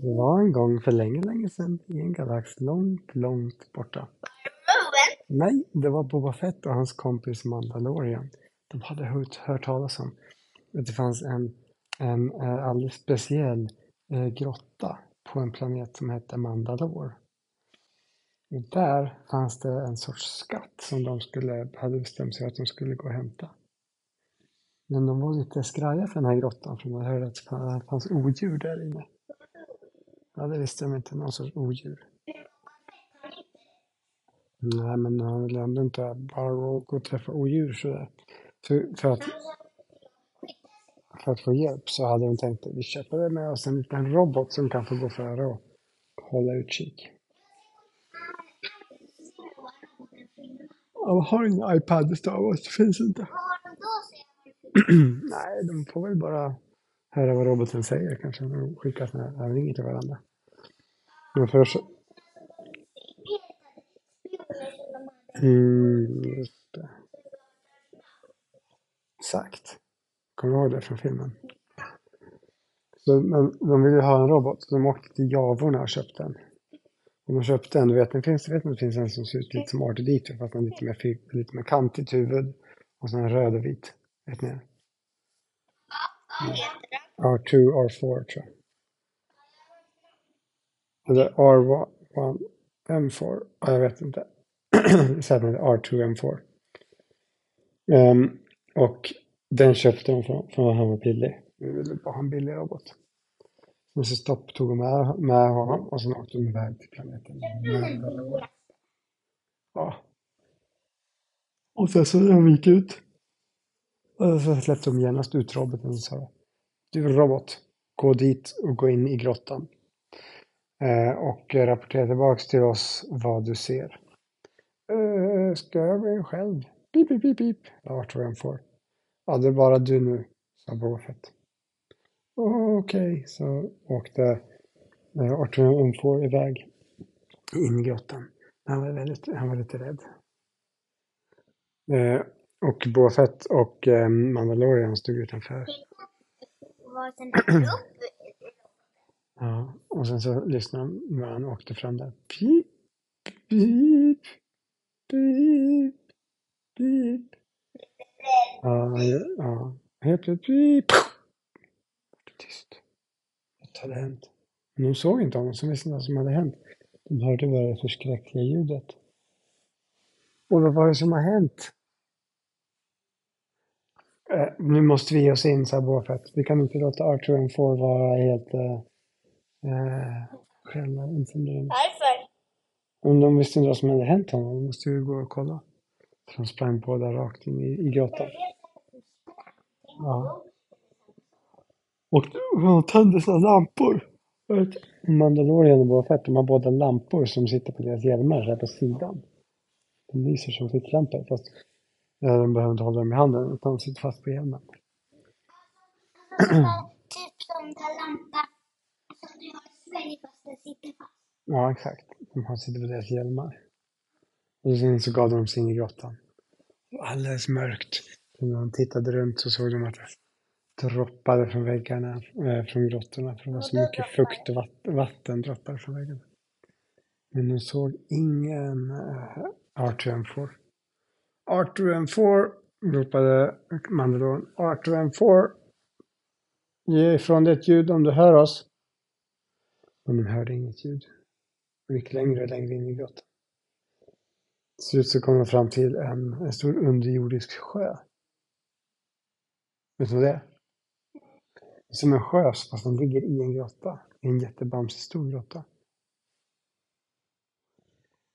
Det var en gång för länge, länge sedan i en galax långt, långt borta. Nej, det var Boba Fett och hans kompis Mandalorian. De hade hört, hört talas om att det fanns en, en eh, alldeles speciell eh, grotta på en planet som hette Mandalore. Och där fanns det en sorts skatt som de skulle, hade bestämt sig att de skulle gå och hämta. Men de var lite skraja för den här grottan för man hörde att det fanns odjur där inne. Ja, det visste de inte, någon sorts odjur. Nej, men han vill ändå inte bara gå och träffa odjur sådär. För, för, att, för att få hjälp så hade de tänkt att vi köper med oss en liten robot som kan få gå före och hålla utkik. Jag har ingen iPad, i Star Wars, det finns inte. Nej, de får väl bara höra vad roboten säger kanske. De skickar sådana här övningar till varandra. Men för så... Mm, just det. Exakt. Kommer du ihåg det från filmen? Så, men de ville ha en robot, så de åkte till Javorna och köpte en. Och de köpte en, du vet, det finns, vet, det finns en som ser ut lite som R2D2 fast den är lite mer, lite mer kantigt huvud. Och sen röd och vit. Vet ni? Vad heter den? R2, R4 tror jag. Eller R1, M4. Ja, jag vet inte. Säg att den heter R2, M4. Um, ehm, och den köpte de från, från att han var billig. Vi ville bara ha en billig robot. Men så stopp tog de med, med honom och sen åkte de iväg till planeten. Ja. Och sen så när de gick ut. Och så släppte de genast ut roboten och sa Du robot, gå dit och gå in i grottan. Eh, och rapportera tillbaks till oss vad du ser. Eh, uh, ska jag gå in själv? Pip, pip, pip, pip. Ja, vart vad jag får. Ja, det är bara du nu, sa Bofet. Okej, så åkte eh, Arthur Umfor iväg in i grottan. Han var, väldigt, han var lite rädd. Eh, och Boba och eh, Mandalorian stod utanför. Var det en grupp? Ja, och sen så lyssnade han när han åkte fram där. Pip, pip, pip, pip. Ja, han gör- ja. Helt plötsligt, pip. Tyst. Något hade hänt. Men de såg inte honom, så visste inte vad som hade hänt. De hörde bara det förskräckliga ljudet. Och vad var det som har hänt? Eh, nu måste vi ge oss in, sa Boba Fett. Vi kan inte låta Arthur and Four vara helt eh, eh, själva informerade. Varför? Om de visste inte vad som hade hänt honom, de måste ju gå och kolla. Så de sprang båda rakt in i, i grottan. Ja. Och de tände sina lampor. Mandalorian och Boba Fett, de har båda lampor som sitter på deras hjälmar här på sidan. De lyser som ficklampor fast ja, de behöver inte hålla dem i handen utan de sitter fast på hjälmen. typ som den lampan som du har i Sverige fast den sitter fast. Ja, exakt. De har sitter på deras hjälmar. Och sen så gav de sig in i grottan. Var Alldeles mörkt. Så när de tittade runt så såg de att det droppade från väggarna, eh, från grottorna. För det var så mycket fukt och vatt- vatten droppade från väggarna. Men de såg ingen eh, R2M4. R2M4 ropade Mandalorian. R2M4 Ge ifrån dig ett ljud om du hör oss. Men de hörde inget ljud. De gick längre och längre in i grottan. Till slut så kom de fram till en, en stor underjordisk sjö. Vet du vad det är? Det är som en sjö fast den ligger i en grotta. I en jättebamsig stor grotta.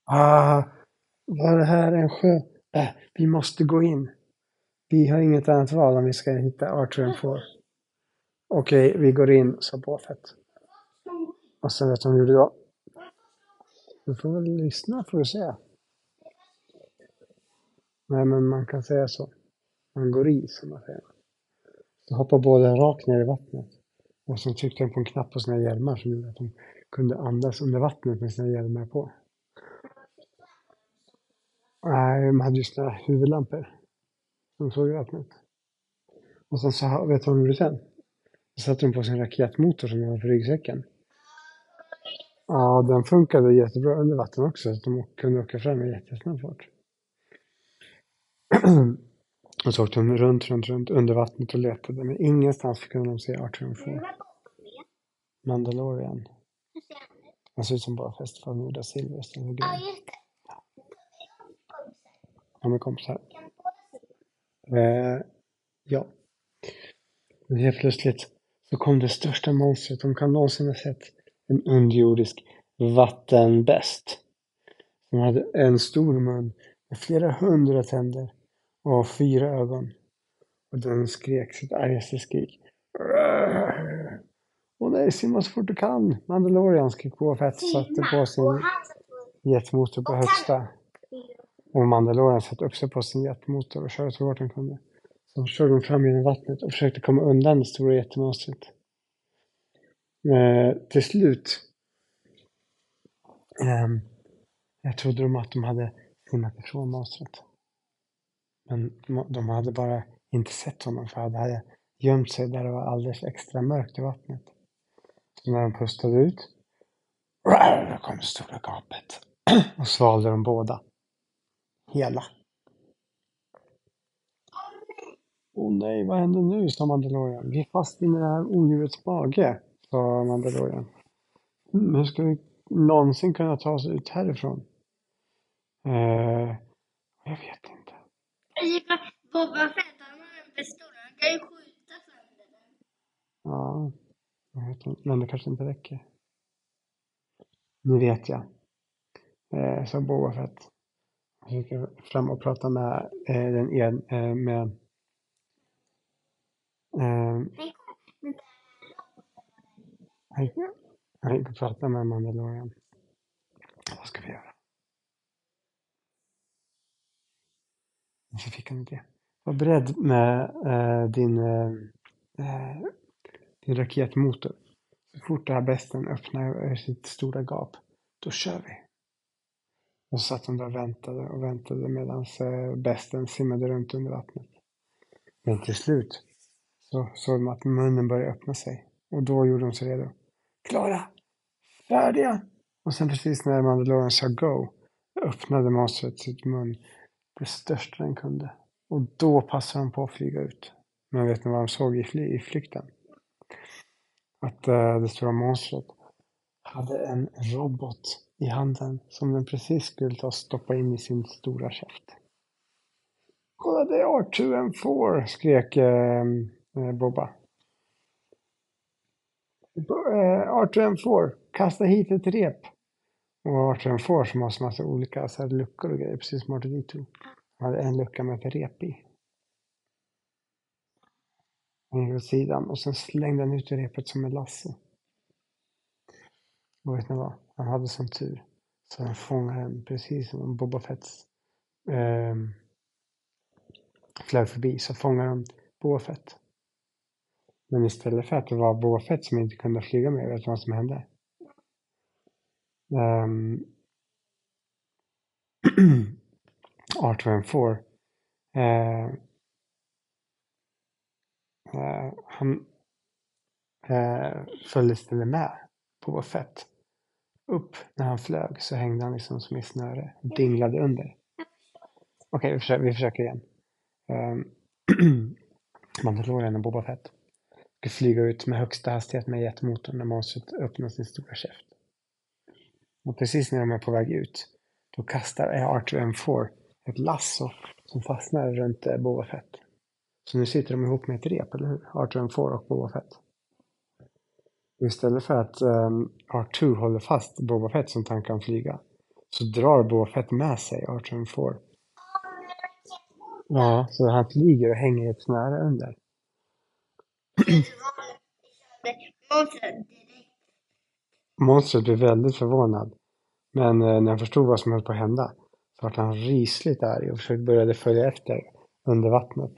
Ah, var det här en sjö? Äh, vi måste gå in. Vi har inget annat val om vi ska hitta Arthur and Four. Okej, vi går in, sa Båfett. Och sen vet jag vad de gjorde då? Du får väl lyssna får du se. Nej, men man kan säga så. Man går i, som man säger. Så hoppar båda rakt ner i vattnet. Och så tryckte de på en knapp på sina hjälmar som gjorde att de kunde andas under vattnet med sina hjälmar på. Nej, de hade ju såna huvudlampor. De såg ju vattnet. Och sen så, vet du vad de gjorde sen? Då satte de på sin raketmotor som de hade på ryggsäcken. Ja, den funkade jättebra under vatten också. Så de kunde åka fram med jättesnabb fart. och så åkte de runt, runt, runt under vattnet och letade. Men ingenstans kunde de se Four. bakom med? Mandalorian. Hur ser han ser ut som bara fest från Gjorda Silverstone och Ja, grejer. just det. Han är kompisar. Eh, ja. Men helt plötsligt så kom det största monstret de kan någonsin ha sett. En underjordisk vattenbäst. Som hade en stor mun med flera hundra tänder och fyra ögon. Och den skrek sitt argaste skrik. Åh nej, simma så fort du kan! Mandalorian skrek på Fett satte på sin jetmotor på högsta. Och Mandalorian satte upp sig på sin jetmotor och körde så hårt han kunde. Så körde de fram genom vattnet och försökte komma undan det stora jättemonstret. Eh, till slut Eh, jag trodde de att de hade simmat ifrån monstret. Men de hade bara inte sett honom för han hade gömt sig där det var alldeles extra mörkt i vattnet. Så när de pustade ut, då kom det stora gapet och svalde de båda. Hela. Åh nej, vad händer nu? sa Mandalorian. Vi är fast inne i det här odjurets mage, sa Mandalorian. Mm, hur ska vi någonsin kunna ta oss ut härifrån? Eh, jag vet inte. Boba Fett, han har en pistol. Han kan ju skjuta sönder den. Ja, jag vet inte. Men det kanske inte räcker. Nu vet jag. Eh, sa Boba Fett. Han gick fram och pratade med eh, den en, eh, med eh, Han gick och pratade med Mandalorian. Vad ska vi göra? Så fick han idé. Var beredd med eh, din, eh, eh, din raketmotor. Så fort det här besten öppnar sitt stora gap, då kör vi. Och så satt de där och väntade och väntade medan eh, besten simmade runt under vattnet. Men till slut så såg de att munnen började öppna sig. Och då gjorde de sig redo. Klara! Färdiga! Och sen precis när Mandalorian sa go öppnade monstret sitt mun det största den kunde. Och då passade de på att flyga ut. Men vet ni vad de såg i, fly- i flykten? Att uh, det stora monstret hade en robot i handen som den precis skulle ta och stoppa in i sin stora käft. Kolla det är R2M4! skrek eh, eh Boba. Arthur Eh, R2M4, kasta hit ett rep. Och Arthur M. Foore som har så massa olika så här, luckor och grejer, precis som R2D2. Han hade en lucka med ett rep i. Han gick åt sidan och sen slängde han ut repet som en lasso. Och vet ni vad? Han hade sån tur. Så han fångade den precis som Boba Fetts eh, flög förbi. Så fångade han Boba Fett. Men istället för att det var Boba Fett som inte kunde flyga med, vet du vad som hände? Ehm. Um, R2M4 eh. eh, han eh, uh, följde istället med Boba Fett. Upp när han flög så hängde han liksom som i snöre. Dinglade under. Okej, vi, försöker, vi försöker igen. Um, Mandalorian och Boba Fett ska flyga ut med högsta hastighet med jetmotorn när monstret öppnar sin stora käft. Och precis när de är på väg ut, då kastar R2M4 ett lasso som fastnar runt eh, Boba Fett. Så nu sitter de ihop med ett rep, eller hur? R2M4 och Boba Fett. Och istället för att um, R2 håller fast Boba Fett som han kan flyga, så drar Boba Fett med sig R2M4. Ja, så han flyger och hänger i ett snöre under. Monstret blev väldigt förvånad. Men eh, när han förstod vad som höll på att hända så var han rysligt arg och försökte började följa efter under vattnet.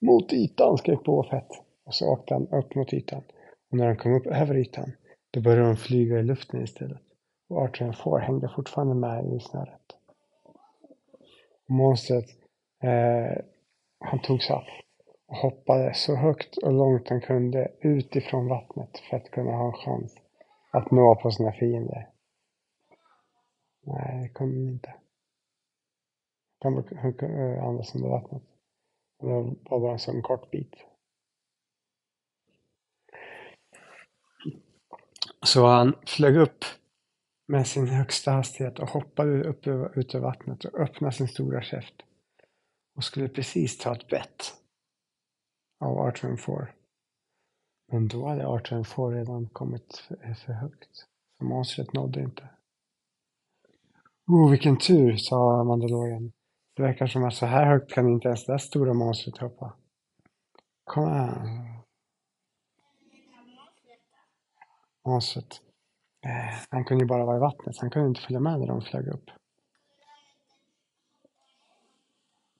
Mot ytan skrek Boba Och så åkte han upp mot ytan. Och när han kom upp över ytan då började de flyga i luften istället. Och Arthur får hängde fortfarande med i snöret. Monstret eh, han tog sig upp och hoppade så högt och långt han kunde utifrån vattnet för att kunna ha en chans att nå på sina fiender. Nej, det kunde han inte. Han kunde eh, andas under vattnet. Det var bara en sån kort bit. Så han flög upp med sin högsta hastighet och hoppade upp ut ur vattnet och öppnade sin stora käft. Och skulle precis ta ett bett av Arthur and Four. Men då hade Arthur and Four redan kommit för, för högt. Så monstret nådde inte. Oh, vilken tur, sa Mandalorian. Det verkar som att så här högt kan inte ens det där stora monstret hoppa. Kom igen. Monstret. Eh, han kunde ju bara vara i vattnet, han kunde inte följa med när de flög upp.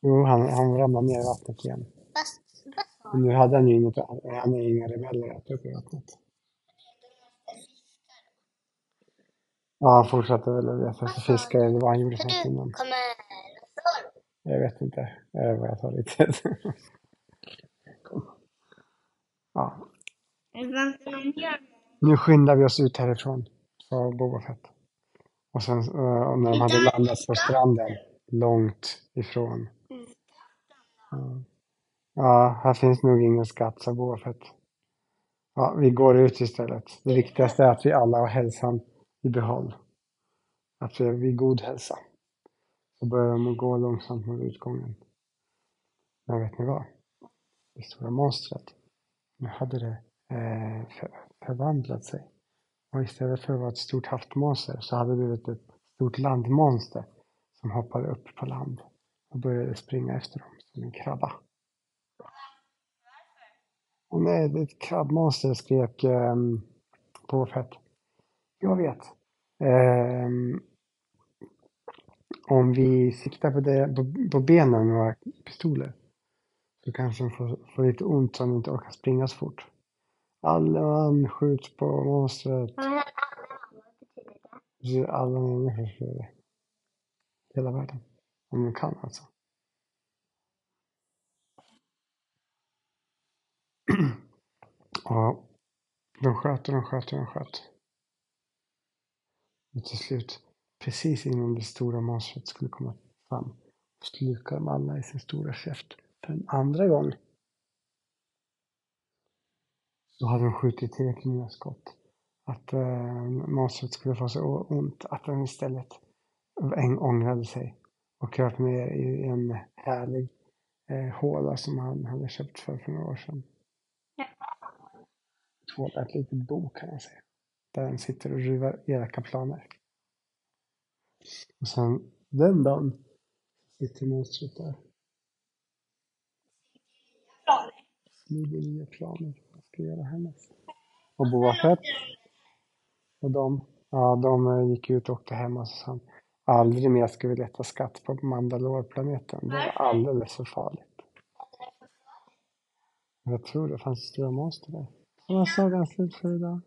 Jo, han, han ramlade ner i vattnet igen. Fast, men nu hade han ju inget, han hade inga rebeller att upp i vattnet. Ja, han fortsatte väl att leta efter fiskar eller vad han gjorde För du innan. Jag vet inte eh, vad jag lite. Kom. Ja, nu skyndar vi oss ut härifrån, sa Boba Fett. Och sen eh, och när de hade landat på stranden, långt ifrån. Ja. här finns nog ingen skatt, sa Boba Fett. Ja, vi går ut istället. Det viktigaste är att vi alla har hälsan i behåll. Att vi är vid god hälsa. Så börjar de gå långsamt mot utgången. Men vet ni vad? Det stora monstret, nu hade det eh, för, förvandlat sig. Och istället för att vara ett stort havsmonster så hade det blivit ett stort landmonster som hoppade upp på land och började springa efter dem som en krabba. Och nej, det är ett krabbmonster, skrek på fett. Jag vet. Ehm, om vi siktar på, det, på, på benen med våra pistoler så kanske de får, får lite ont så de inte orkar springa så fort. Alla skjut på monstret. Alla människor ska göra det. Hela världen. Om de kan alltså. Ja, de sköt och de sköt och de sköt. Och till slut, precis innan det stora monstret skulle komma fram, slukade de alla i sin stora käft för en andra gång. Då hade de skjutit tillräckligt många skott. Att eh, monstret skulle få så ont att den istället ångrade sig och kröp ner i en härlig eh, håla som han hade köpt för, för några år sedan. Ja håla, ett litet bo kan man säga. Där den sitter och ruvar elaka planer. Och sen den dagen sitter monstret där. Smider nya planer. Vad ska jag göra härnäst? Och Boba Fett och de, ja, de eh, gick ut och åkte hem och sa han, aldrig mer ska vi leta skatt på Mandalore-planeten. Det var alldeles för farligt. Jag tror det fanns stora monster där. Så var sagan slut för idag.